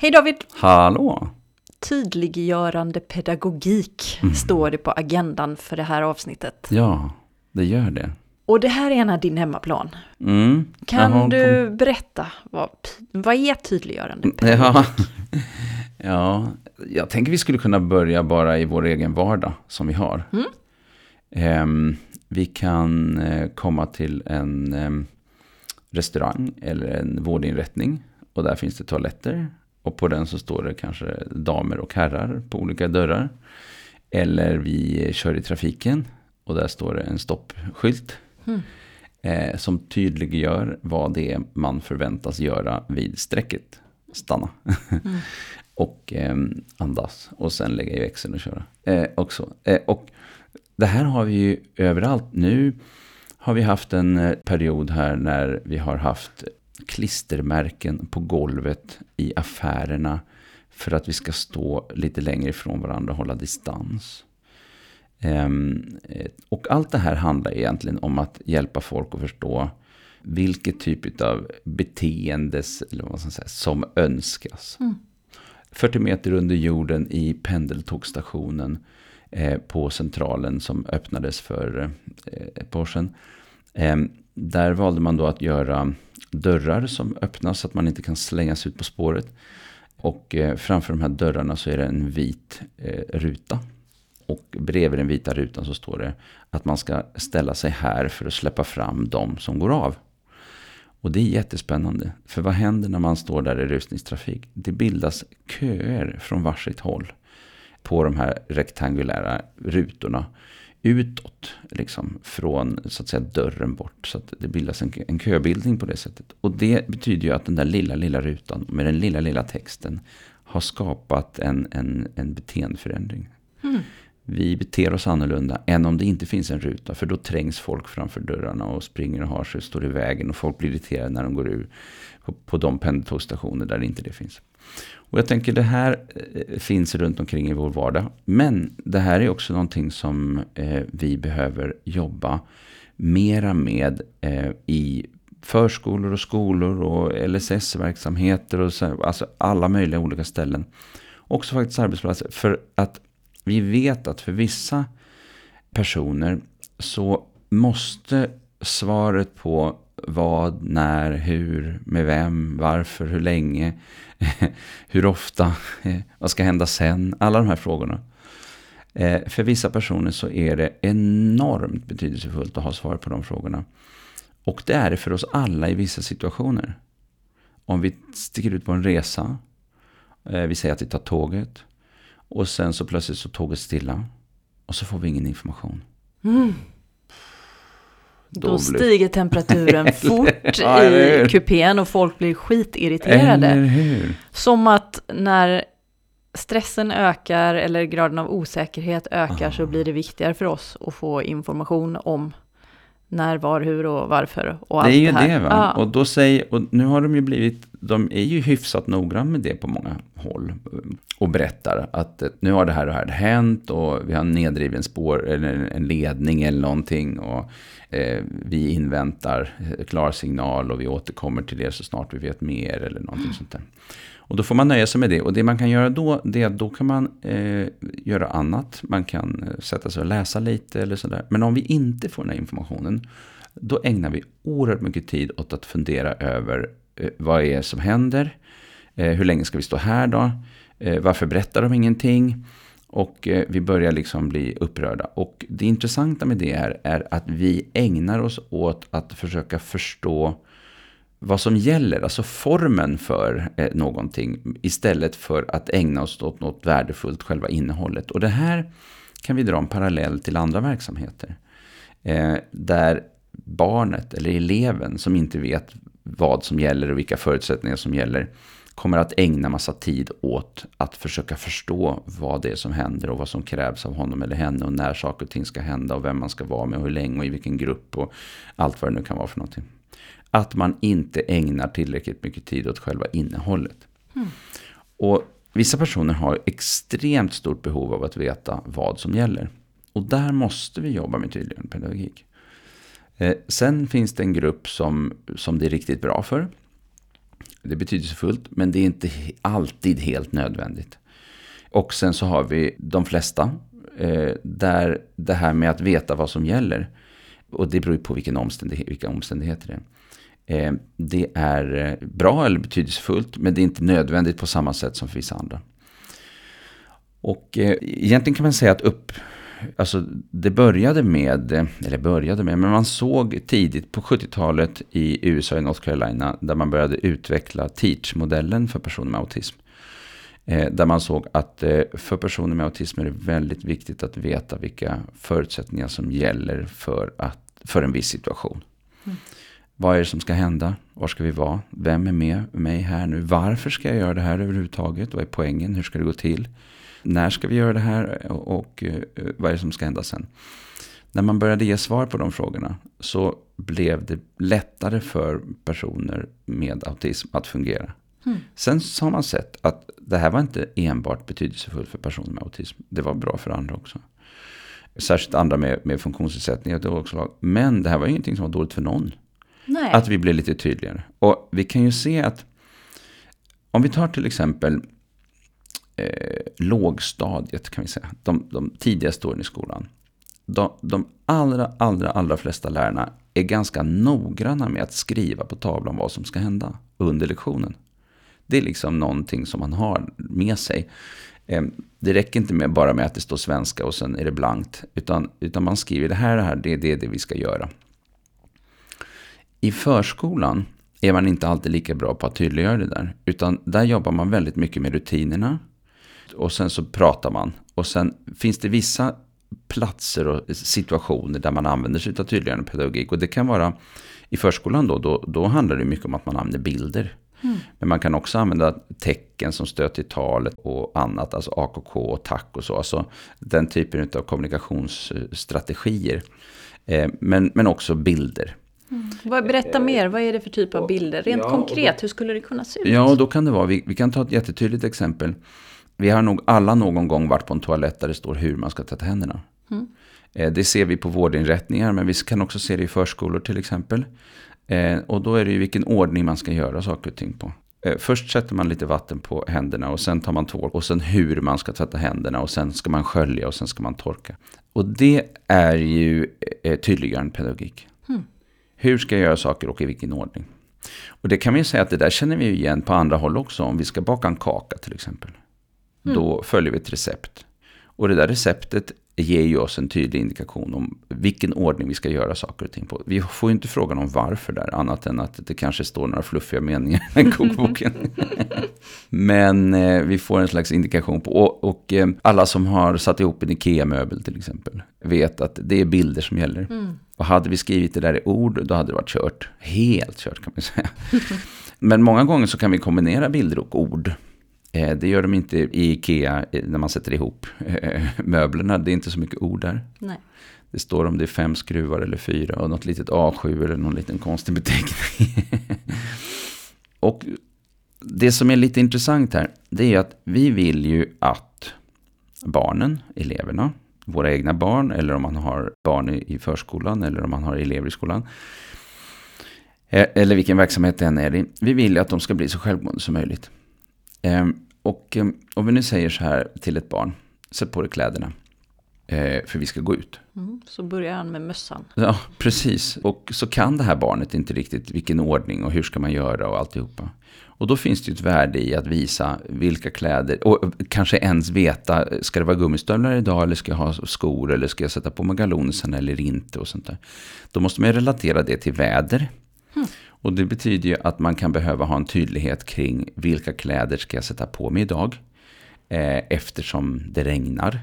Hej David! Hallå! Tydliggörande pedagogik Mm. står det på agendan för det här avsnittet. Ja, det gör det. Och det här är en av din hemmaplan. Mm. Kan jag har du berätta, vad, vad är tydliggörande På... pedagogik? Ja. ja, jag tänker vi skulle kunna börja bara i vår egen vardag som vi har. Mm. Ehm, vi kan eh, komma till en em, restaurang eller en vårdinrättning. Och där finns det toaletter. Och på den så står det kanske damer och herrar på olika dörrar. Eller vi kör i trafiken. Och där står det en stoppskylt. Mm. Eh, som tydliggör vad det är man förväntas göra vid strecket. Stanna. Mm. och eh, andas. Och sen lägga i växeln och köra. Eh, också. Eh, och det här har vi ju överallt. Nu har vi haft en eh, period här när vi har haft klistermärken på golvet i affärerna. För att vi ska stå lite längre ifrån varandra och hålla distans. Ehm, eh, och allt det här handlar egentligen om att hjälpa folk att förstå vilket typ av beteendes eller vad man ska säga, som önskas. Mm. 40 meter under jorden i pendeltågstationen eh, på centralen som öppnades för eh, ett par år sedan. Eh, där valde man då att göra dörrar som öppnas så att man inte kan slängas ut på spåret. Och eh, framför de här dörrarna så är det en vit eh, ruta. Och bredvid den vita rutan så står det att man ska ställa sig här för att släppa fram de som går av. Och det är jättespännande. För vad händer när man står där i rusningstrafik? Det bildas köer från varsitt håll på de här rektangulära rutorna utåt, liksom från så att säga dörren bort. Så att det bildas en, en köbildning på det sättet. Och det betyder ju att den där lilla, lilla rutan med den lilla, lilla texten har skapat en, en, en beteendeförändring. Mm. Vi beter oss annorlunda än om det inte finns en ruta. För då trängs folk framför dörrarna och springer och har sig, står i vägen. Och folk blir irriterade när de går ur på, de pendeltågsstationer där inte det finns. Och jag tänker det här eh, finns runt omkring i vår vardag. Men det här är också någonting som eh, vi behöver jobba mera med eh, i förskolor och skolor och LSS-verksamheter och så, alltså alla möjliga olika ställen. Också faktiskt arbetsplatser. För att vi vet att för vissa personer så måste svaret på vad, när, hur, med vem, varför, hur länge, hur ofta, vad ska hända sen, alla de här frågorna. Eh, för vissa personer så är det enormt betydelsefullt att ha svar på de frågorna. Och det är det för oss alla i vissa situationer. Om vi sticker ut på en resa, eh, vi säger att vi tar tåget, och sen så plötsligt så tåget stilla. Och så får vi ingen information. Mm. Då Då stiger temperaturen fort Ja, i kupén och folk blir skitirriterade. Som att när stressen ökar eller graden av osäkerhet ökar så blir det viktigare för oss att få information om när, var, hur och varför och allt Det är ju här. det va. Ja. Och, då säger, och nu har de ju blivit, de är ju hyfsat noggranna med det på många håll. Och berättar att eh, nu har det här och det här hänt och vi har en nedriven spår eller en ledning eller någonting. Och eh, vi inväntar eh, klarsignal och vi återkommer till det så snart vi vet mer eller någonting sånt där. Och då får man nöja sig med det. Och det man kan göra då, det är att då kan man eh, göra annat. Man kan eh, sätta sig och läsa lite eller sådär. Men om vi inte får den här informationen, då ägnar vi oerhört mycket tid åt att fundera över eh, vad är som händer? Eh, hur länge ska vi stå här då? Eh, varför berättar de ingenting? Och eh, vi börjar liksom bli upprörda. Och det intressanta med det här är att vi ägnar oss åt att försöka förstå vad som gäller, alltså formen för eh, någonting, istället för att ägna oss åt något värdefullt, själva innehållet. Och det här kan vi dra en parallell till andra verksamheter. Eh, där barnet eller eleven som inte vet vad som gäller och vilka förutsättningar som gäller kommer att ägna massa tid åt att försöka förstå vad det är som händer och vad som krävs av honom eller henne och när saker och ting ska hända och vem man ska vara med och hur länge och i vilken grupp och allt vad det nu kan vara för någonting. Att man inte ägnar tillräckligt mycket tid åt själva innehållet. Och vissa personer har extremt stort behov av att veta vad som gäller. Och där måste vi jobba med tydligare pedagogik. Eh, sen finns det en grupp som, som det är riktigt bra för. Det är betydelsefullt, men det är inte alltid helt nödvändigt. Och sen så har vi de flesta, eh, där det här med att veta vad som gäller, och det beror ju på vilken omständighet, vilka omständigheter det är. Eh, det är eh, bra eller betydelsefullt, men det är inte nödvändigt på samma sätt som för vissa andra. Och eh, egentligen kan man säga att upp, alltså det började med, eh, eller började med, men man såg tidigt på 70-talet i USA i North Carolina, där man började utveckla TEACH-modellen för personer med autism. Där man såg att för personer med autism är det väldigt viktigt att veta vilka förutsättningar som gäller för, att, för en viss situation. Mm. Vad är det som ska hända? Var ska vi vara? Vem är med mig här nu? Varför ska jag göra det här överhuvudtaget? Vad är poängen? Hur ska det gå till? När ska vi göra det här? Och, uh, vad är det som ska hända sen? När man började ge svar på de frågorna så blev det lättare för personer med autism att fungera. Mm. Sen har man sett att det här var inte enbart betydelsefullt för personer med autism. Det var bra för andra också. Särskilt andra med, med funktionsnedsättningar. Men det här var ingenting som var dåligt för någon. Nej. Att vi blir lite tydligare. Och vi kan ju se att om vi tar till exempel eh, lågstadiet kan vi säga. De, de tidigaste åren i skolan. De, de allra, allra, allra flesta lärarna är ganska noggranna med att skriva på tavlan vad som ska hända under lektionen. Det är liksom någonting som man har med sig. Eh, det räcker inte med bara med att det står svenska och sen är det blankt. Utan, utan man skriver det här, det här, det är det, det vi ska göra. I förskolan är man inte alltid lika bra på att tydliggöra det där. Utan där jobbar man väldigt mycket med rutinerna. Och sen så pratar man. Och sen finns det vissa platser och situationer där man använder sig av tydliggörande pedagogik. Och det kan vara i förskolan då, då, då handlar det mycket om att man använder bilder. Mm. Men man kan också använda tecken som stöd till talet och annat, alltså AKK och tack och så. Alltså den typen av kommunikationsstrategier. Eh, men, men också bilder. Mm. Berätta mer, vad är det för typ av bilder? Rent ja, konkret, hur skulle det kunna se ut? Ja, då kan det vara, vi, vi, kan ta ett jättetydligt exempel. Vi har nog alla någon gång varit på en toalett där det står hur man ska tvätta händerna. Mm. Eh, det ser vi på vårdinrättningar, men vi kan också se det i förskolor till exempel. Eh, och då är det ju vilken ordning man ska göra saker och ting på. Eh, först sätter man lite vatten på händerna och sen tar man tvål och sen hur man ska tvätta händerna och sen ska man skölja och sen ska man torka. Och det är ju tydliggörande pedagogik. Mm. Hur ska jag göra saker och i vilken ordning? Och det kan vi säga att det där känner vi igen på andra håll också. Om vi ska baka en kaka till exempel. Mm. Då följer vi ett recept. Och det där receptet ger ju oss en tydlig indikation om vilken ordning vi ska göra saker och ting på. Vi får ju inte frågan om varför där, annat än att det kanske står några fluffiga meningar i den kokboken. Men eh, vi får en slags indikation på, och, och eh, alla som har satt ihop en IKEA-möbel till exempel, vet att det är bilder som gäller. Mm. Och hade vi skrivit det där i ord, då hade det varit kört. Helt kört kan man säga. Men många gånger så kan vi kombinera bilder och ord. Eh, det gör de inte i Ikea eh, när man sätter ihop eh, möblerna. Det är inte så mycket ord där. Nej. Det står om det är fem skruvar eller fyra och något litet A7 eller någon liten konstig beteckning. och det som är lite intressant här, det är att vi vill ju att barnen, eleverna, våra egna barn eller om man har barn i förskolan eller om man har elever i skolan. Eller vilken verksamhet det än är i. Vi vill ju att de ska bli så självgående som möjligt. Och ehm, om vi nu säger så här till ett barn, sätt på dig kläderna. Eh, för vi ska gå ut. Mm, så börjar han med mössan. Ja, precis. Och så kan det här barnet inte riktigt vilken ordning och hur ska man göra och alltihopa. Och då finns det ju ett värde i att visa vilka kläder, och kanske ens veta, ska det vara gummistövlar idag eller ska jag ha skor eller ska jag sätta på mig galonsen eller inte och sånt där. Då måste man relatera det till väder. Mm. Och det betyder ju att man kan behöva ha en tydlighet kring vilka kläder ska jag sätta på mig idag. Eh, eftersom det regnar.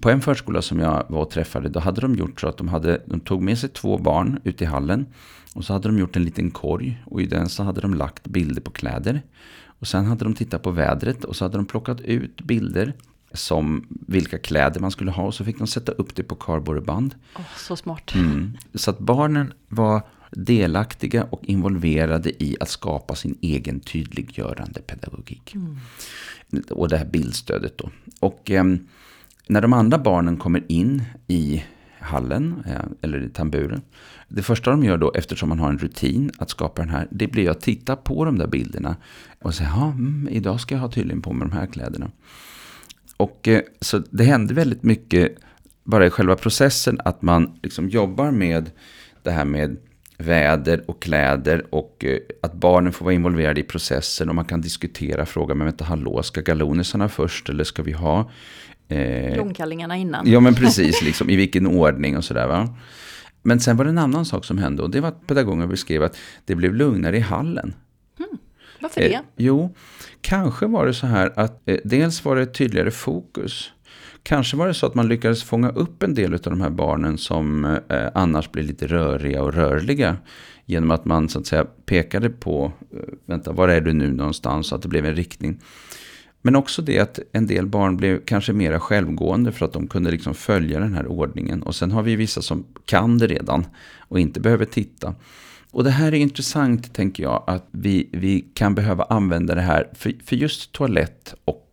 På en förskola som jag var och träffade, då hade de gjort så att de, hade, de tog med sig två barn ut i hallen. Och så hade de gjort en liten korg och i den så hade de lagt bilder på kläder. Och sen hade de tittat på vädret och så hade de plockat ut bilder som vilka kläder man skulle ha och så fick de sätta upp det på kardborreband. Oh, så smart. Mm. Så att barnen var delaktiga och involverade i att skapa sin egen tydliggörande pedagogik. Mm. Och det här bildstödet då. Och eh, när de andra barnen kommer in i hallen eh, eller i tamburen. Det första de gör då, eftersom man har en rutin att skapa den här, det blir att titta på de där bilderna och säga, ja, mm, idag ska jag ha tydligen på mig de här kläderna. Och eh, så det händer väldigt mycket bara i själva processen att man liksom jobbar med det här med väder och kläder och eh, att barnen får vara involverade i processen och man kan diskutera frågan, men vänta, hallå, ska galonisarna först eller ska vi ha eh, långkallingarna innan? Ja, men precis, liksom, i vilken ordning och sådär va. Men sen var det en annan sak som hände och det var att pedagogen beskrev att det blev lugnare i hallen. Hmm. Varför det? Eh, jo, kanske var det så här att eh, dels var det ett tydligare fokus. Kanske var det så att man lyckades fånga upp en del av de här barnen som eh, annars blir lite röriga och rörliga. Genom att man så att säga pekade på, eh, vänta, var är du nu någonstans? Så att det blev en riktning. Men också det att en del barn blev kanske mera självgående för att de kunde liksom följa den här ordningen. Och sen har vi vissa som kan det redan och inte behöver titta. Och det här är intressant, tänker jag, att vi, vi kan behöva använda det här för, för just toalett och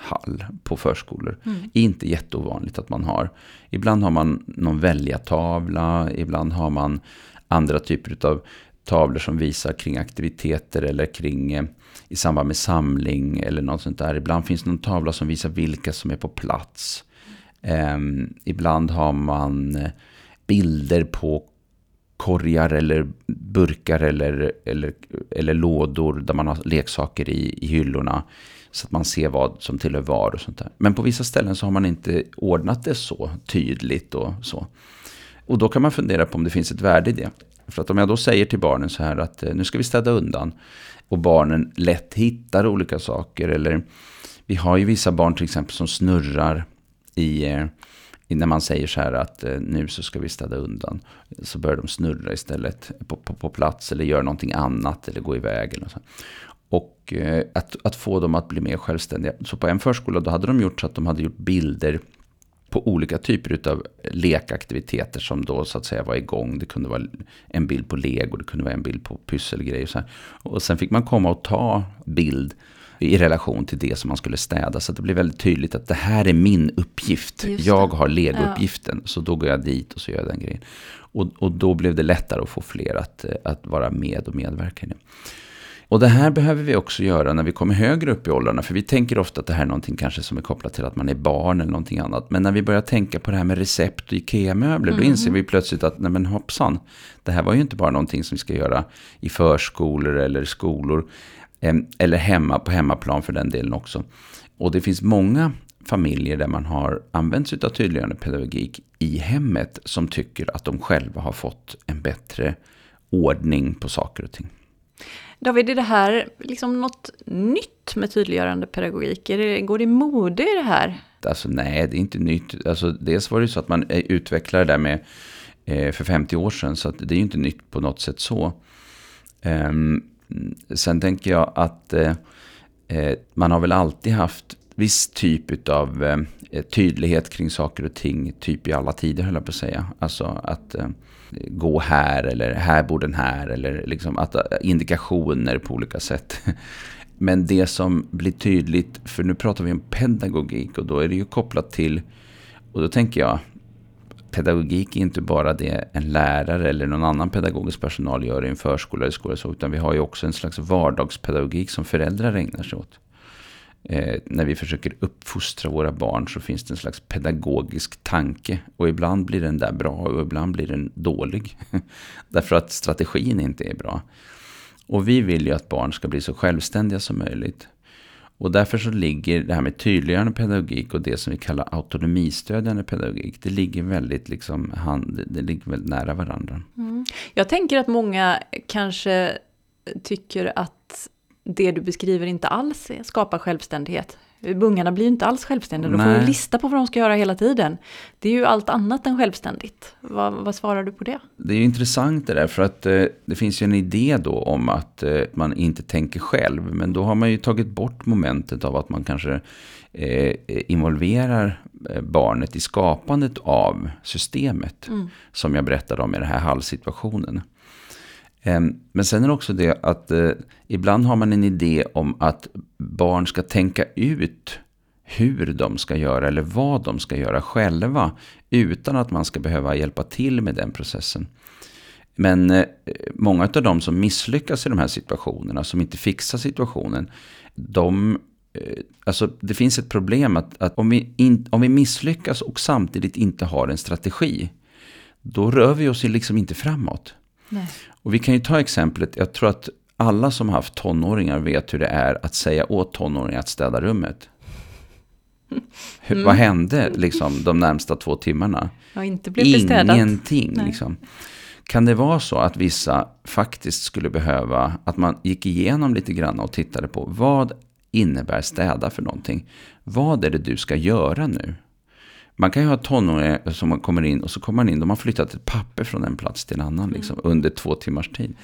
hall på förskolor. Mm. inte jätteovanligt att man har. Ibland har man någon välja-tavla, ibland har man andra typer av tavlor som visar kring aktiviteter eller kring eh, i samband med samling eller något sånt där. Ibland finns det någon tavla som visar vilka som är på plats. Um, ibland har man eh, bilder på korgar eller burkar eller, eller, eller lådor där man har leksaker i, i hyllorna. Så att man ser vad som tillhör var och sånt där. Men på vissa ställen så har man inte ordnat det så tydligt och så. Och då kan man fundera på om det finns ett värde i det. För att om jag då säger till barnen så här att eh, nu ska vi städa undan. Och barnen lätt hittar olika saker. Eller vi har ju vissa barn till exempel som snurrar i eh, när man säger så här att eh, nu så ska vi städa undan. Så börjar de snurra istället på, på, på plats eller göra någonting annat eller gå iväg. Eller så. Och eh, att, att få dem att bli mer självständiga. Så på en förskola då hade de gjort så att de hade gjort bilder på olika typer av lekaktiviteter som då så att säga var igång. Det kunde vara en bild på lego, det kunde vara en bild på pysselgrejer. Och, så här. och sen fick man komma och ta bild i relation till det som man skulle städa. Så det blev väldigt tydligt att det här är min uppgift. Jag har legouppgiften, ja. så då går jag dit och så gör jag den grejen. Och, och då blev det lättare att få fler att, att vara med och medverka i det. Och det här behöver vi också göra när vi kommer högre upp i åldrarna. För vi tänker ofta att det här är någonting kanske som är kopplat till att man är barn eller någonting annat. Men när vi börjar tänka på det här med recept och IKEA-möbler, mm. då inser vi plötsligt att, nej men hoppsan, det här var ju inte bara någonting som vi ska göra i förskolor eller skolor. Eller hemma, på hemmaplan för den delen också. Och det finns många familjer där man har använt sig av tydliggörande pedagogik i hemmet som tycker att de själva har fått en bättre ordning på saker och ting. David, är det här liksom något nytt med tydliggörande pedagogik? Är det, går det i mode i det här? Alltså nej, det är inte nytt. Alltså, dels var det så att man eh, utvecklade det där med eh, för 50 år sedan, så det är ju inte nytt på något sätt så. Eh, sen tänker jag att eh, eh, man har väl alltid haft viss typ av eh, tydlighet kring saker och ting, typ i alla tider höll jag på att säga. Alltså att eh, gå här eller här bor den här eller liksom att, eh, indikationer på olika sätt. Men det som blir tydligt, för nu pratar vi om pedagogik och då är det ju kopplat till, och då tänker jag, pedagogik är inte bara det en lärare eller någon annan pedagogisk personal gör i en förskola eller skola, utan vi har ju också en slags vardagspedagogik som föräldrar ägnar sig åt. Eh, när vi försöker uppfostra våra barn så finns det en slags pedagogisk tanke. Och ibland blir den där bra och ibland blir den dålig. Därför att strategin inte är bra. Och vi vill ju att barn ska bli så självständiga som möjligt. Och därför så ligger det här med tydliggörande pedagogik och det som vi kallar autonomistödjande pedagogik, det ligger väldigt, liksom, hand, det ligger väldigt nära varandra. Mm. Jag tänker att många kanske tycker att det du beskriver inte alls skapar självständighet. Ungarna blir ju inte alls självständiga, de får ju lista på vad de ska göra hela tiden. Det är ju allt annat än självständigt. Vad, vad svarar du på det? Det är ju intressant det där, för att eh, det finns ju en idé då om att eh, man inte tänker själv. Men då har man ju tagit bort momentet av att man kanske eh, involverar eh, barnet i skapandet av systemet. Mm. Som jag berättade om i den här halvsituationen. Ehm, men sen är det också det att eh, ibland har man en idé om att barn ska tänka ut hur de ska göra eller vad de ska göra själva utan att man ska behöva hjälpa till med den processen. Men eh, många av de som misslyckas i de här situationerna, som inte fixar situationen, de eh, Alltså det finns ett problem att, att om, vi in, om vi misslyckas och samtidigt inte har en strategi, då rör vi oss liksom inte framåt. Nej. Och vi kan ju ta exemplet, jag tror att alla som har haft tonåringar vet hur det är att säga åt tonåringar att städa rummet. Mm. Vad hände liksom de närmsta två timmarna? Ja, inte blev. Ingenting. Liksom. Kan det vara så att vissa faktiskt skulle behöva att man gick igenom lite grann och tittade på vad innebär städa för någonting? Vad är det du ska göra nu? Man kan ju ha tonåringar som kommer in och så kommer man in, de har flyttat ett papper från en plats till en annan mm. liksom, under två timmars tid.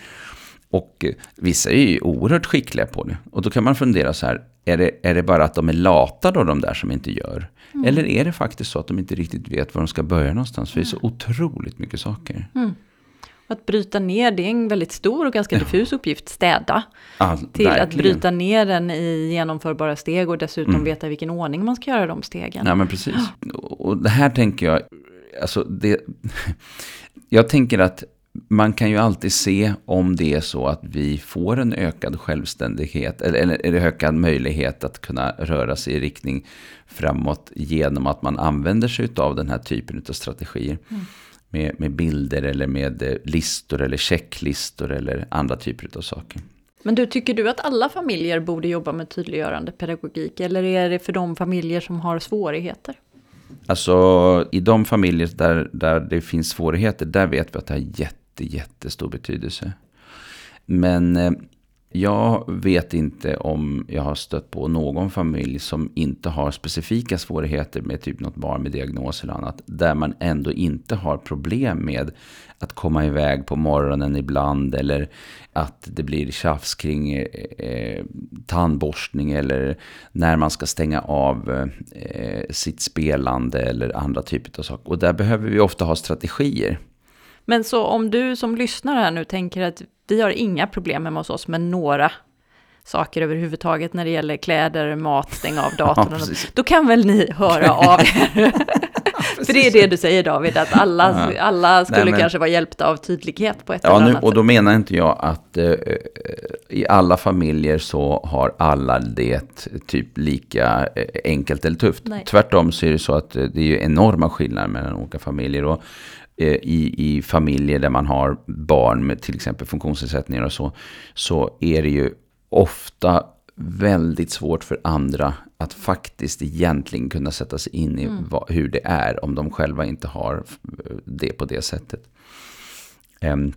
Och eh, vissa är ju oerhört skickliga på det. Och då kan man fundera så här, är det, är det bara att de är lata då, de där som inte gör? Mm. Eller är det faktiskt så att de inte riktigt vet var de ska börja någonstans? För det är så otroligt mycket saker. Mm. Att bryta ner, det är en väldigt stor och ganska diffus uppgift, städa. Ja, till verkligen. att bryta ner den i genomförbara steg och dessutom mm. veta i vilken ordning man ska göra de stegen. Ja, men precis. Och det här tänker jag, alltså det, jag tänker att man kan ju alltid se om det är så att vi får en ökad självständighet eller, eller, eller ökad möjlighet att kunna röra sig i riktning framåt genom att man använder sig av den här typen av strategier. Mm. Med, med bilder eller med eh, listor eller checklistor eller andra typer av saker. Men du, tycker du att alla familjer borde jobba med tydliggörande pedagogik? Eller är det för de familjer som har svårigheter? Alltså i de familjer där, där det finns svårigheter, där vet vi att det har jätte, jättestor betydelse. Men eh, jag vet inte om jag har stött på någon familj som inte har specifika svårigheter med typ något barn med diagnos eller annat. Där man ändå inte har problem med att komma iväg på morgonen ibland. Eller att det blir tjafs kring eh, eh tandborstning. Eller när man ska stänga av eh, sitt spelande eller andra typer av saker. Och där behöver vi ofta ha strategier. Men så om du som lyssnar här nu tänker att vi har inga problem hemma hos oss med några saker överhuvudtaget när det gäller kläder, mat, stänga av datorn. Ja, då kan väl ni höra av er. För det är det du säger David, att alla, ja. alla skulle Nej, men, kanske vara hjälpta av tydlighet på ett ja, eller annat nu, Och då menar inte jag att eh, i alla familjer så har alla det typ lika eh, enkelt eller tufft. Nej. Tvärtom så är det så att eh, det är enorma skillnader mellan olika familjer. Och Eh, i, i familjer där man har barn med till exempel funktionsnedsättningar och så, så är det ju ofta väldigt svårt för andra att faktiskt egentligen kunna sätta sig in i mm. vad, hur det är om de själva inte har det på det sättet. Um,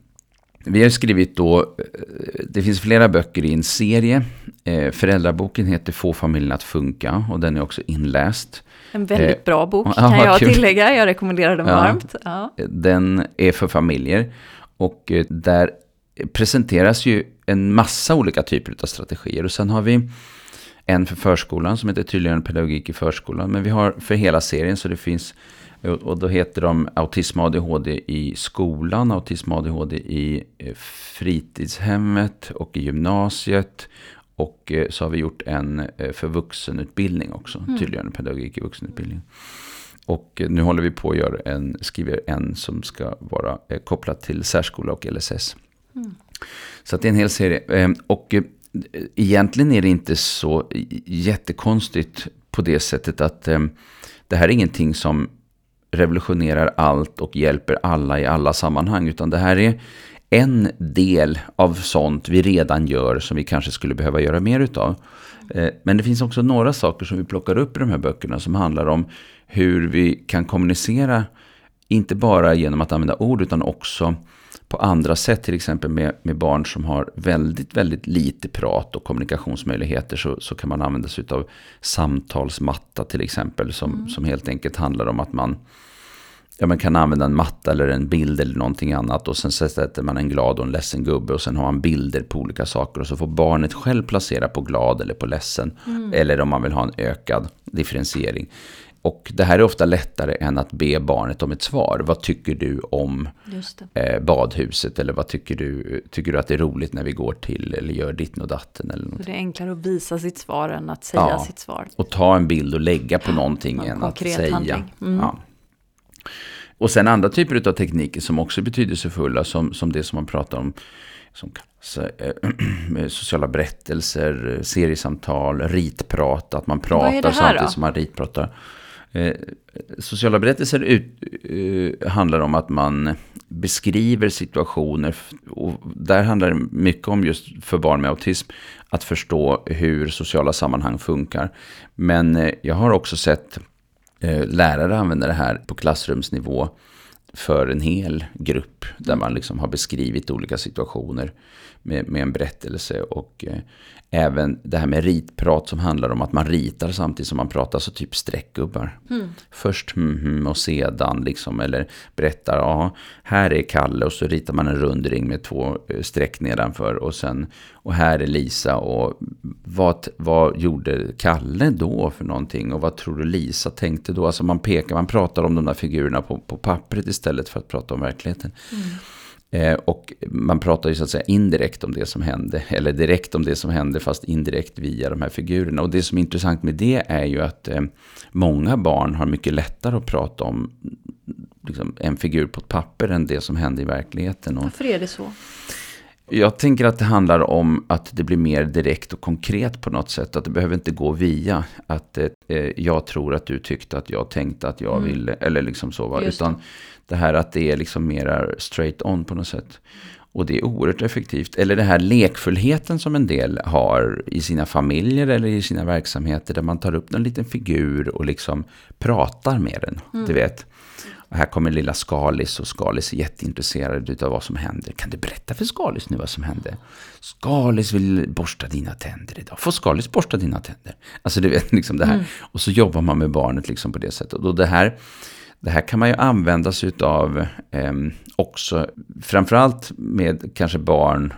vi har skrivit då, eh, det finns flera böcker i en serie. Eh, föräldraboken heter Få familjen att funka och den är också inläst. En väldigt eh, bra bok kan jag kul. tillägga, jag rekommenderar den ja, varmt. Ja. Den är för familjer och eh, där presenteras ju en massa olika typer av strategier. Och sen har vi en för förskolan som heter Tydliggörande pedagogik i förskolan. Men vi har för hela serien så det finns, och då heter de autism och ADHD i skolan, autism och ADHD i eh, fritidshemmet och i gymnasiet och eh, så har vi gjort en eh, för vuxenutbildning också, mm. tydliggörande pedagogik i vuxenutbildning. Och eh, nu håller vi på att göra en, skriver en som ska vara kopplad till särskola och LSS. Mm. Så det är en hel serie. Och egentligen är det inte så jättekonstigt på det sättet att det här är ingenting som revolutionerar allt och hjälper alla i alla sammanhang. Utan det här är en del av sånt vi redan gör som vi kanske skulle behöva göra mer utav. Eh, men det finns också några saker som vi plockar upp i de här böckerna som handlar om hur vi kan kommunicera, inte bara genom att använda ord utan också på andra sätt, till exempel med, med barn som har väldigt, väldigt lite prat och kommunikationsmöjligheter så, så kan man använda sig av samtalsmatta till exempel som, mm. som helt enkelt handlar om att man ja, man kan använda en matta eller en bild eller någonting annat. Och sen sätter man en glad och en ledsen gubbe. Och sen har man bilder på olika saker. Och så får barnet själv placera på glad eller på ledsen. Mm. Eller om man vill ha en ökad differentiering. och det här är ofta lättare än att be barnet om ett svar. Vad tycker du om eh, badhuset? Eller vad tycker du, tycker du att det är roligt när vi går till eller gör ditten och datten? Eller något? Det är enklare att visa sitt svar än att säga ja, sitt svar. Och ta en bild och lägga på någonting ja, än att säga. Mm. Ja. Och sen andra typer av tekniker som också är betydelsefulla, som, som det som man pratar om, som kallas äh, sociala berättelser, seriesamtal, ritprat, att man pratar samtidigt då? som man ritpratar. Eh, sociala berättelser ut, eh, handlar om att man beskriver situationer. Och där handlar det mycket om just för barn med autism. Att förstå hur sociala sammanhang funkar. Men eh, jag har också sett eh, Eh, lärare använder det här på klassrumsnivå för en hel grupp. Där man liksom har beskrivit olika situationer med, med en berättelse. Och eh, även det här med ritprat som handlar om att man ritar samtidigt som man pratar, så typ streckgubbar. Mm. Först mm, mm, och sedan liksom, eller berättar, ja, här är Kalle och så ritar man en rundring med två eh, streck nedanför och sen, och här är Lisa och vad, vad gjorde Kalle då för någonting och vad tror du Lisa tänkte då? Alltså man pekar, man pratar om de där figurerna på, på pappret istället för att prata om verkligheten. Mm. Eh, och man pratar ju så att säga indirekt om det som hände, eller direkt om det som hände, fast indirekt via de här figurerna. Och det som är intressant med det är ju att eh, många barn har mycket lättare att prata om liksom, en figur på ett papper än det som hände i verkligheten. Och, Varför är det så? Jag tänker att det handlar om att det blir mer direkt och konkret på något sätt. Att det behöver inte gå via att eh, jag tror att du tyckte att jag tänkte att jag mm. ville. Eller liksom så. Va? Utan det här att det är liksom mera straight on på något sätt. Och det är oerhört effektivt. Eller det här lekfullheten som en del har i sina familjer eller i sina verksamheter. Där man tar upp en liten figur och liksom pratar med den. Mm. Du vet. Och här kommer lilla Skalis och Skalis är jätteintresserad av vad som händer. Kan du berätta för Skalis nu vad som hände? Skalis vill borsta dina tänder idag. Får Skalis borsta dina tänder? Alltså du vet liksom det här. Mm. Och så jobbar man med barnet liksom på det sättet. Och det här det här kan man ju använda sig av eh, också, framförallt med kanske barn,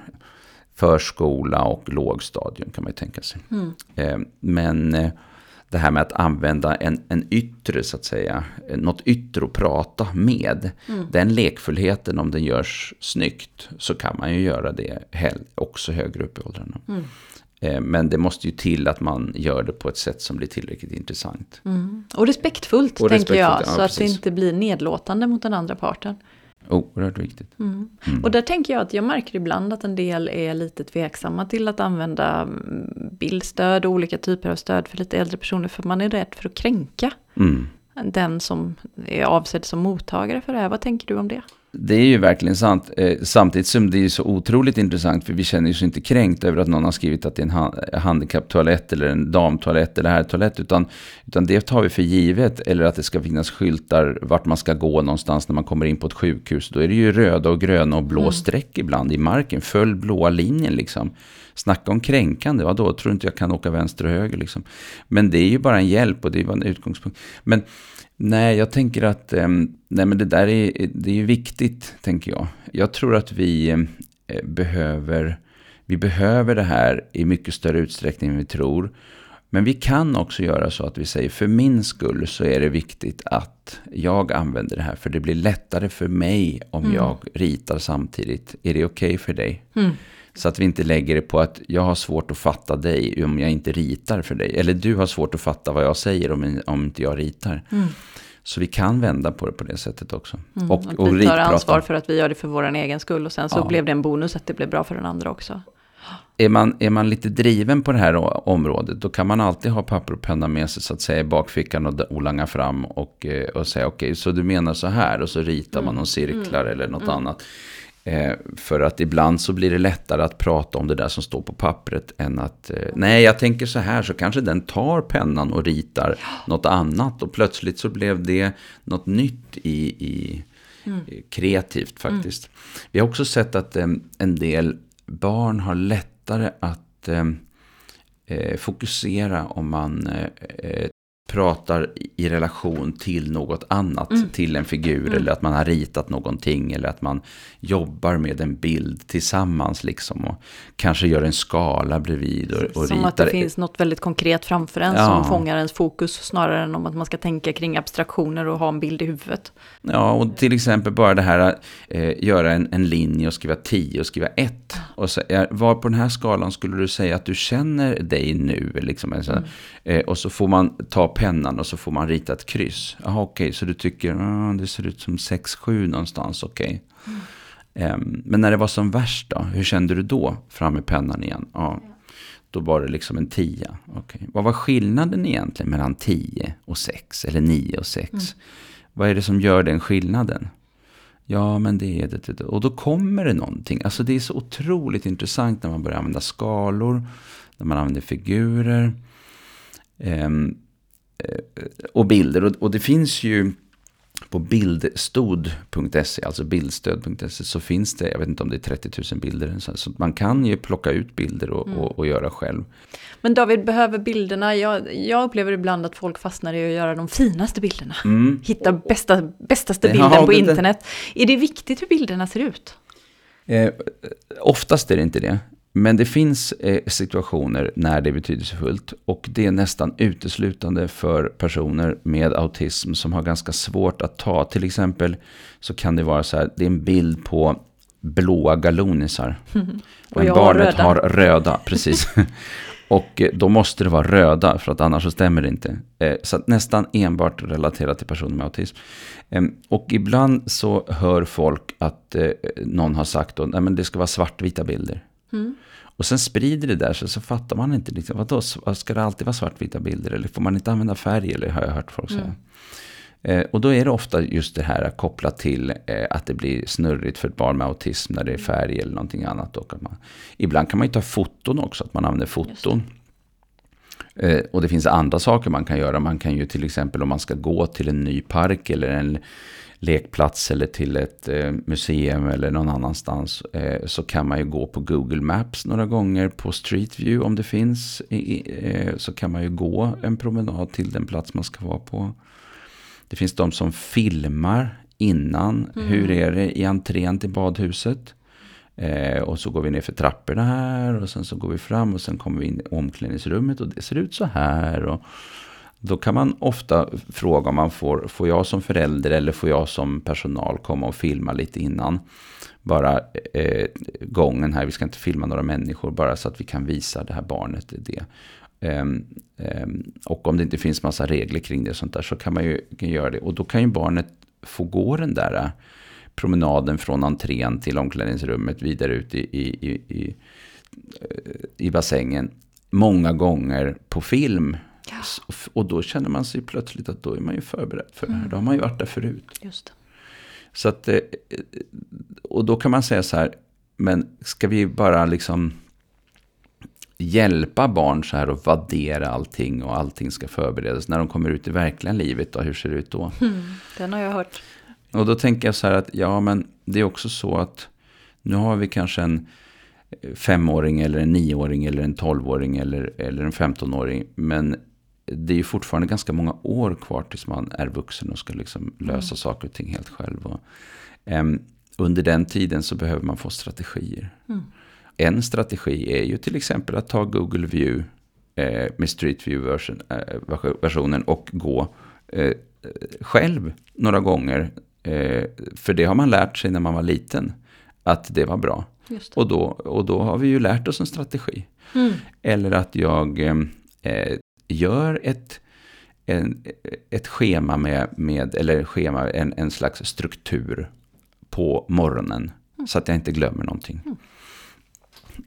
förskola och lågstadium kan man ju tänka sig. Mm. Eh, men eh, det här med att använda en, en yttre, så att säga, något yttre att prata med. Mm. Den lekfullheten, om den görs snyggt, så kan man ju göra det också högre upp i åldrarna. Mm. Eh, men det måste ju till att man gör det på ett sätt som blir tillräckligt intressant. Mm. Och respektfullt, och tänker respektfullt, jag. Ja, så precis. att det inte blir nedlåtande mot den andra parten. Oerhört viktigt. Mm. Mm. Och där tänker jag att jag märker ibland att en del är lite tveksamma till att använda mm, bildstöd och olika typer av stöd för lite äldre personer. För man är rädd för att kränka mm. den som är avsedd som mottagare för det här. Vad tänker du om det? Det är ju verkligen sant. Eh, samtidigt som det är så otroligt intressant för vi känner ju oss inte kränkt över att någon har skrivit att det är en handikapptoalett eller en damtoalett eller herrtoalett. Utan, utan det tar vi för givet. Eller att det ska finnas skyltar vart man ska gå någonstans när man kommer in på ett sjukhus. Då är det ju röda och gröna och blå mm. streck ibland i marken. Följ blåa linjen liksom. Snacka om kränkande, vadå? Tror inte jag kan åka vänster och höger liksom. Men det är ju bara en hjälp och det är bara en utgångspunkt. Men Nej, jag tänker att ehm, nej, men det där är, det är viktigt, tänker jag. Jag tror att vi eh, behöver, vi behöver det här i mycket större utsträckning än vi tror. Men vi kan också göra så att vi säger för min skull så är det viktigt att jag använder det här. För det blir lättare för mig om mm. jag ritar samtidigt. Är det okej okay för dig? Mm. Så att vi inte lägger det på att jag har svårt att fatta dig om jag inte ritar för dig. Eller du har svårt att fatta vad jag säger om, om inte jag ritar. Mm. Så vi kan vända på det på det sättet också. Mm, och, och vi tar ansvar för att vi gör det för vår egen skull. Och sen så ja. blev det en bonus att det blev bra för den andra också. Är man, är man lite driven på det här området, då kan man alltid ha papper och penna med sig så att säga i bakfickan och, langa fram och, eh, och säga okej, okay, så du menar så här och så ritar mm. man någon cirklar mm. eller något mm. annat. Eh, för att ibland så blir det lättare att prata om det där som står på pappret än att eh, nej, jag tänker så här så kanske den tar pennan och ritar ja. något annat och plötsligt så blev det något nytt i, i mm. kreativt faktiskt. Mm. Vi har också sett att eh, en del barn har lättare att eh, eh, fokusera om man pratar i relation till något annat, mm. till en figur mm. eller att man har ritat någonting eller att man jobbar med en bild tillsammans liksom och kanske gör en skala bredvid och, och Som ritar. att det finns något väldigt konkret framför en ja. som fångar ens fokus snarare än om att man ska tänka kring abstraktioner och ha en bild i huvudet. Ja, och till exempel bara det här att eh, göra en, en linje och skriva 10 och skriva 1. Och så, var på den här skalan skulle du säga att du känner dig nu? Liksom, alltså, mm. eh, och så får man ta pennan och så får man rita ett kryss. Jaha, okej, okay, så du tycker ah, det ser ut som 6-7 någonstans, okej. Okay. Mm. Um, men när det var som värst då, hur kände du då? Fram med pennan igen. Ja, då var det liksom en 10. Okay. Vad var skillnaden egentligen mellan 10 och 6 eller 9 och 6? Mm. Vad är det som gör den skillnaden? Ja, men det är det. Och då kommer det någonting. Alltså det är så otroligt intressant när man börjar använda skalor, när man använder figurer. Um, och bilder. Och, och, det finns ju på bildstod.se, alltså bildstöd.se, så finns det, jag vet inte om det är 30 000 bilder. Så man kan ju plocka ut bilder och, mm. och, och göra själv. Men David, behöver bilderna, jag, jag, upplever ibland att folk fastnar i att göra de finaste bilderna. Mm. Hitta bästa, bästaste bilden ja, på det, internet. Är det viktigt hur bilderna ser ut? Eh, oftast är det inte det. Men det finns eh, situationer när det är betydelsefullt och det är nästan uteslutande för personer med autism som har ganska svårt att ta. Till exempel så kan det vara så här, det är en bild på blåa galonisar. Mm. Och Men barnet har röda. har röda, precis. och eh, då måste det vara röda för att annars så stämmer det inte. Eh, så nästan enbart relaterat till personer med autism. Ehm, och ibland så hör folk att någon har sagt att det ska vara svartvita bilder. Mm. Och sen sprider det där sig så fattar man inte. Liksom, vadå, ska det alltid vara svartvita bilder? Eller får man inte använda färg? Eller har jag hört folk säga. Mm. Eh, och då är det ofta just det här kopplat till eh, att det blir snurrigt för ett barn med autism när det är färg eller någonting annat. Och man, ibland kan man ju ta foton också, att man använder foton. Eh, och det finns andra saker man kan göra. Man kan ju till exempel om man ska gå till en ny park eller en lekplats eller till ett eh, museum eller någon annanstans eh, så kan man ju gå på Google Maps några gånger på Street View om det finns. Eh, så kan man ju gå en promenad till den plats man ska vara på. Det finns de som filmar innan. Mm. Hur är det i entrén till badhuset? Eh, och så går vi ner för trapporna här och sen så går vi fram och sen kommer vi in i omklädningsrummet och det ser ut så här. Och, då kan man ofta fråga om man får, får jag som förälder eller får jag som personal komma och filma lite innan. Bara eh, gången här, vi ska inte filma några människor, bara så att vi kan visa det här barnet det. Um, um, och om det inte finns massa regler kring det och sånt där så kan man ju kan göra det. Och då kan ju barnet få gå den där eh, promenaden från entrén till omklädningsrummet vidare ut i, i, i, i, eh, i bassängen många gånger på film Ja. Och då känner man sig plötsligt att då är man ju förberedd för det här. Då har man ju varit där förut. Just. Så att, eh, och då kan man säga så här, men ska vi bara liksom hjälpa barn så här och vaddera allting och allting ska förberedas. När de kommer ut i verkliga livet, då, hur ser det ut då? Mm, den har jag hört. Och då tänker jag så här att, ja men det är också så att nu har vi kanske en femåring eller en nioåring eller en tolvåring eller, eller en femtonåring. Men det är ju fortfarande ganska många år kvar tills man är vuxen och ska liksom lösa mm. saker och ting helt själv. Och, um, under den tiden så behöver man få strategier. Mm. En strategi är ju till exempel att ta Google View eh, med Street View version, eh, versionen och gå eh, själv några gånger. Eh, för det har man lärt sig när man var liten, att det var bra. Och, då, och då har vi ju lärt oss en strategi. Mm. Eller att jag eh, gör ett, en, ett schema med, med eller schema, en, en slags struktur på morgonen. Mm. Så att jag inte glömmer någonting. Mm.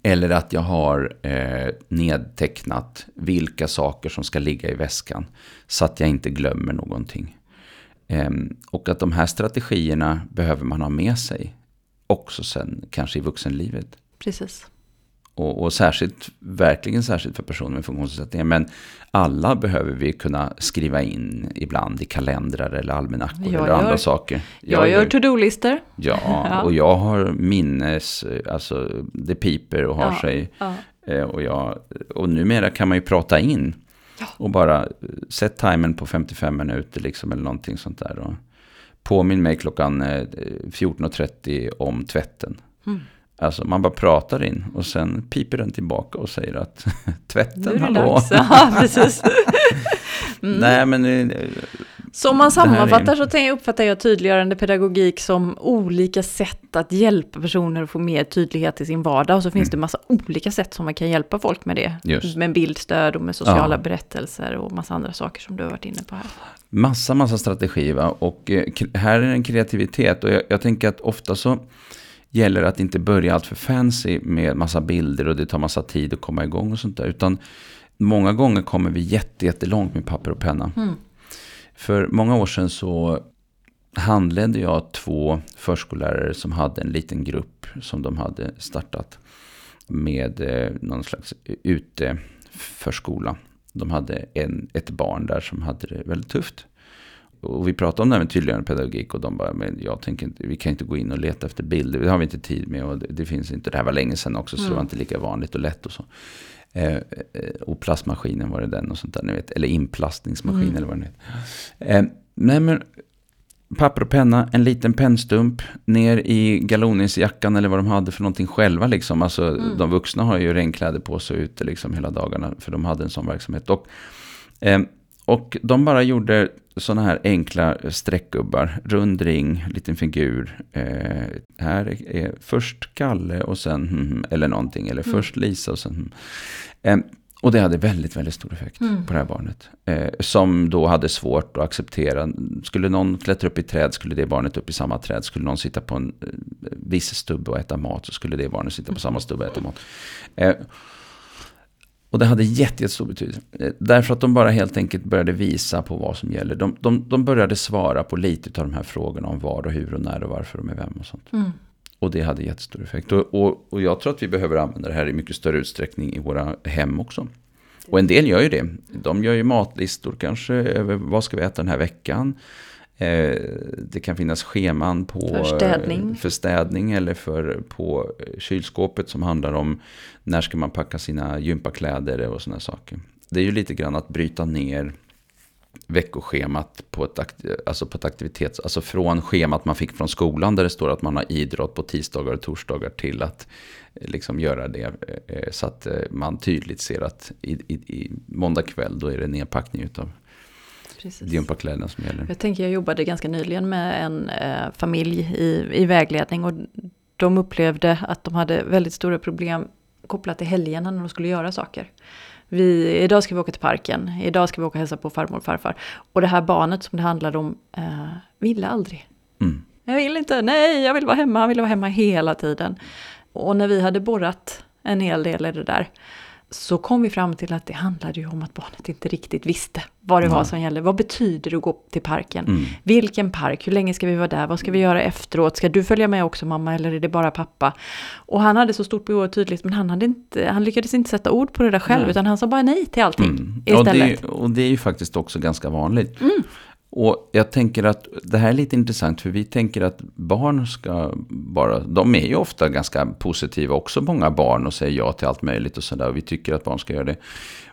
Eller att jag har eh, nedtecknat vilka saker som ska ligga i väskan. Så att jag inte glömmer någonting. Eh, och att de här strategierna behöver man ha med sig. Också sen kanske i vuxenlivet. Precis. Och, och, särskilt, verkligen särskilt för personer med funktionsnedsättningar. Men alla behöver vi kunna skriva in ibland i kalendrar eller almanackor eller gör, andra saker. Jag, jag gör to-do-listor. Ja, ja, och jag har minnes, alltså det piper och har ja, sig. Ja. Eh, och, jag, och numera kan man ju prata in. Och bara eh, sätt timern på 55 minuter liksom eller någonting sånt där. Och påminn mig klockan 14.30 om tvätten. Mm. Alltså man bara pratar in och sen piper den tillbaka och säger att tvätten, hallå. Ja, precis. Mm. Nej, men... Eh, så om man sammanfattar är... så uppfattar jag tydliggörande pedagogik som olika sätt att hjälpa personer att få mer tydlighet i sin vardag. Och så finns mm. det massa olika sätt som man kan hjälpa folk med det. Just. Med bildstöd och med sociala ja. berättelser och massa andra saker som du har varit inne på här. Massa, massa strategier va? Och eh, här är en kreativitet och jag, jag tänker att ofta så gäller att inte börja allt för fancy med massa bilder och det tar massa tid att komma igång och sånt där. Utan många gånger kommer vi jättelångt med papper och penna. Mm. För många år sedan så handledde jag två förskollärare som hade en liten grupp som de hade startat med eh, någon slags uteförskola. De hade en, ett barn där som hade det väldigt tufft. Och vi pratade om det här med tydliggörande pedagogik och de bara, men jag tänker inte, vi kan inte gå in och leta efter bilder, det har vi inte tid med och det, det finns inte, det här var länge sedan också så mm. det var inte lika vanligt och lätt och så. Eh, och plastmaskinen var det den och sånt där, ni vet. Eller inplastningsmaskin mm. eller vad det är. Eh, nej men, papper och penna, en liten pennstump, ner i galonisjackan eller vad de hade för någonting själva liksom. Alltså mm. de vuxna har ju regnkläder på sig ute liksom hela dagarna, för de hade en sån verksamhet. Och, eh, och de bara gjorde sådana här enkla streckgubbar. Rund ring, liten figur. Eh, här är först Kalle och sen hmm, eller någonting. Eller mm. först Lisa och sen hmm. eh, Och det hade väldigt, väldigt stor effekt mm. på det här barnet. Eh, som då hade svårt att acceptera. Skulle någon klättra upp i träd skulle det barnet upp i samma träd. Skulle någon sitta på en eh, viss stubbe och äta mat så skulle det barnet sitta på samma stubbe och äta mat. Och det hade jättestor betydelse. Eh, därför att de bara helt enkelt började visa på vad som gäller. De, de, de började svara på lite av de här frågorna om vad och hur och när och varför och med vem och sånt. Mm. Och det hade jättestor effekt. Och, och, och, jag tror att vi behöver använda det här i mycket större utsträckning i våra hem också. Och en del gör ju det. De gör ju matlistor kanske över vad ska vi äta den här veckan. Eh, det kan finnas scheman på, för, städning. för städning eller för, på kylskåpet som handlar om när ska man packa sina gympakläder och sådana saker. Det är ju lite grann att bryta ner veckoschemat på ett, alltså på ett aktivitets... Alltså från schemat man fick från skolan där det står att man har idrott på tisdagar och torsdagar till att eh, liksom göra det eh, så att man tydligt ser att i, i, i måndag kväll då är det nedpackning utav Precis. gympakläderna som gäller. Jag tänker, jag jobbade ganska nyligen med en eh, familj i, i vägledning och de upplevde att de hade väldigt stora problem kopplat till helgerna när de skulle göra saker. Vi, idag ska vi åka till parken, idag ska vi åka och hälsa på farmor och farfar. Och det här barnet som det handlade om eh, ville aldrig. Mm. Jag vill inte, nej jag vill vara hemma, han ville vara hemma hela tiden. Och när vi hade borrat en hel del i det där så kom vi fram till att det handlade ju om att barnet inte riktigt visste vad det var som gällde. Vad betyder det att gå till parken? Mm. Vilken park? Hur länge ska vi vara där? Vad ska vi göra efteråt? Ska du följa med också mamma eller är det bara pappa? Och han hade så stort behov av tydligt men han, hade inte, han lyckades inte sätta ord på det där själv nej. utan han sa bara nej till allting mm. istället. Och det, och det är ju faktiskt också ganska vanligt. Mm. Och jag tänker att det här är lite intressant för vi tänker att barn ska bara, de är ju ofta ganska positiva också, många barn och säger ja till allt möjligt och sådär. Och vi tycker att barn ska göra det.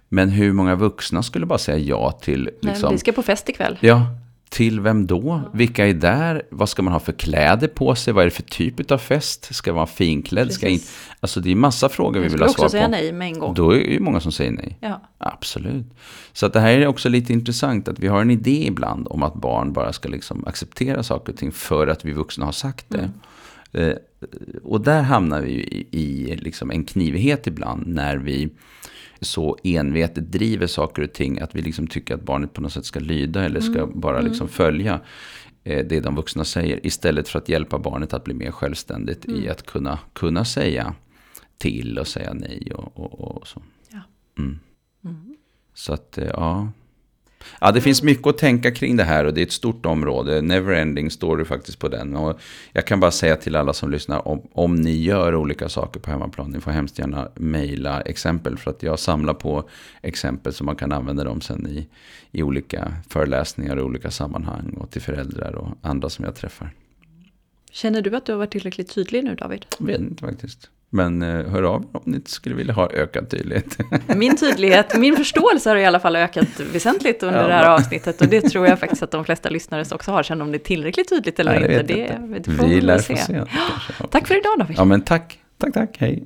Men hur många vuxna skulle bara säga ja till... Liksom, Nej, vi ska på fest ikväll. Ja, till vem då? Vilka är där? Vad ska man ha för kläder på sig? Vad är det för typ av fest? Ska man vara finklädd? Ska in... Alltså det är massa frågor vi vill ha svar på. också säga nej med en gång. Då är det ju många som säger nej. Ja. Absolut. Så att det här är också lite intressant att vi har en idé ibland om att barn bara ska liksom acceptera saker och ting för att vi vuxna har sagt det. Mm. Eh, och där hamnar vi i, i liksom en knivighet ibland när vi så envetet driver saker och ting att vi liksom tycker att barnet på något sätt ska lyda eller ska mm. bara liksom mm. följa eh, det de vuxna säger. Istället för att hjälpa barnet att bli mer självständigt mm. i att kunna, kunna säga till och säga nej och, och, och så. Ja. Mm. Mm. Så att, eh, ja. Ja, det finns mycket att tänka kring det här och det är ett stort område. Neverending står det faktiskt på den. Och jag kan bara säga till alla som lyssnar, om, om ni gör olika saker på hemmaplan, ni får hemskt gärna mejla exempel. För att jag samlar på exempel så man kan använda dem sen i, i olika föreläsningar och olika sammanhang. Och till föräldrar och andra som jag träffar. Känner du att du har varit tillräckligt tydlig nu David? Jag vet inte faktiskt. Men eh, hör av om ni skulle vilja ha ökad tydlighet. Min tydlighet, min förståelse har i alla fall ökat väsentligt under ja, det här avsnittet. Och det tror jag faktiskt att de flesta lyssnare också har. Sen om det är tillräckligt tydligt eller Nej, inte, det, det, det får vi lär se. se. Tack för idag David. Ja, men tack. Tack, tack. Hej.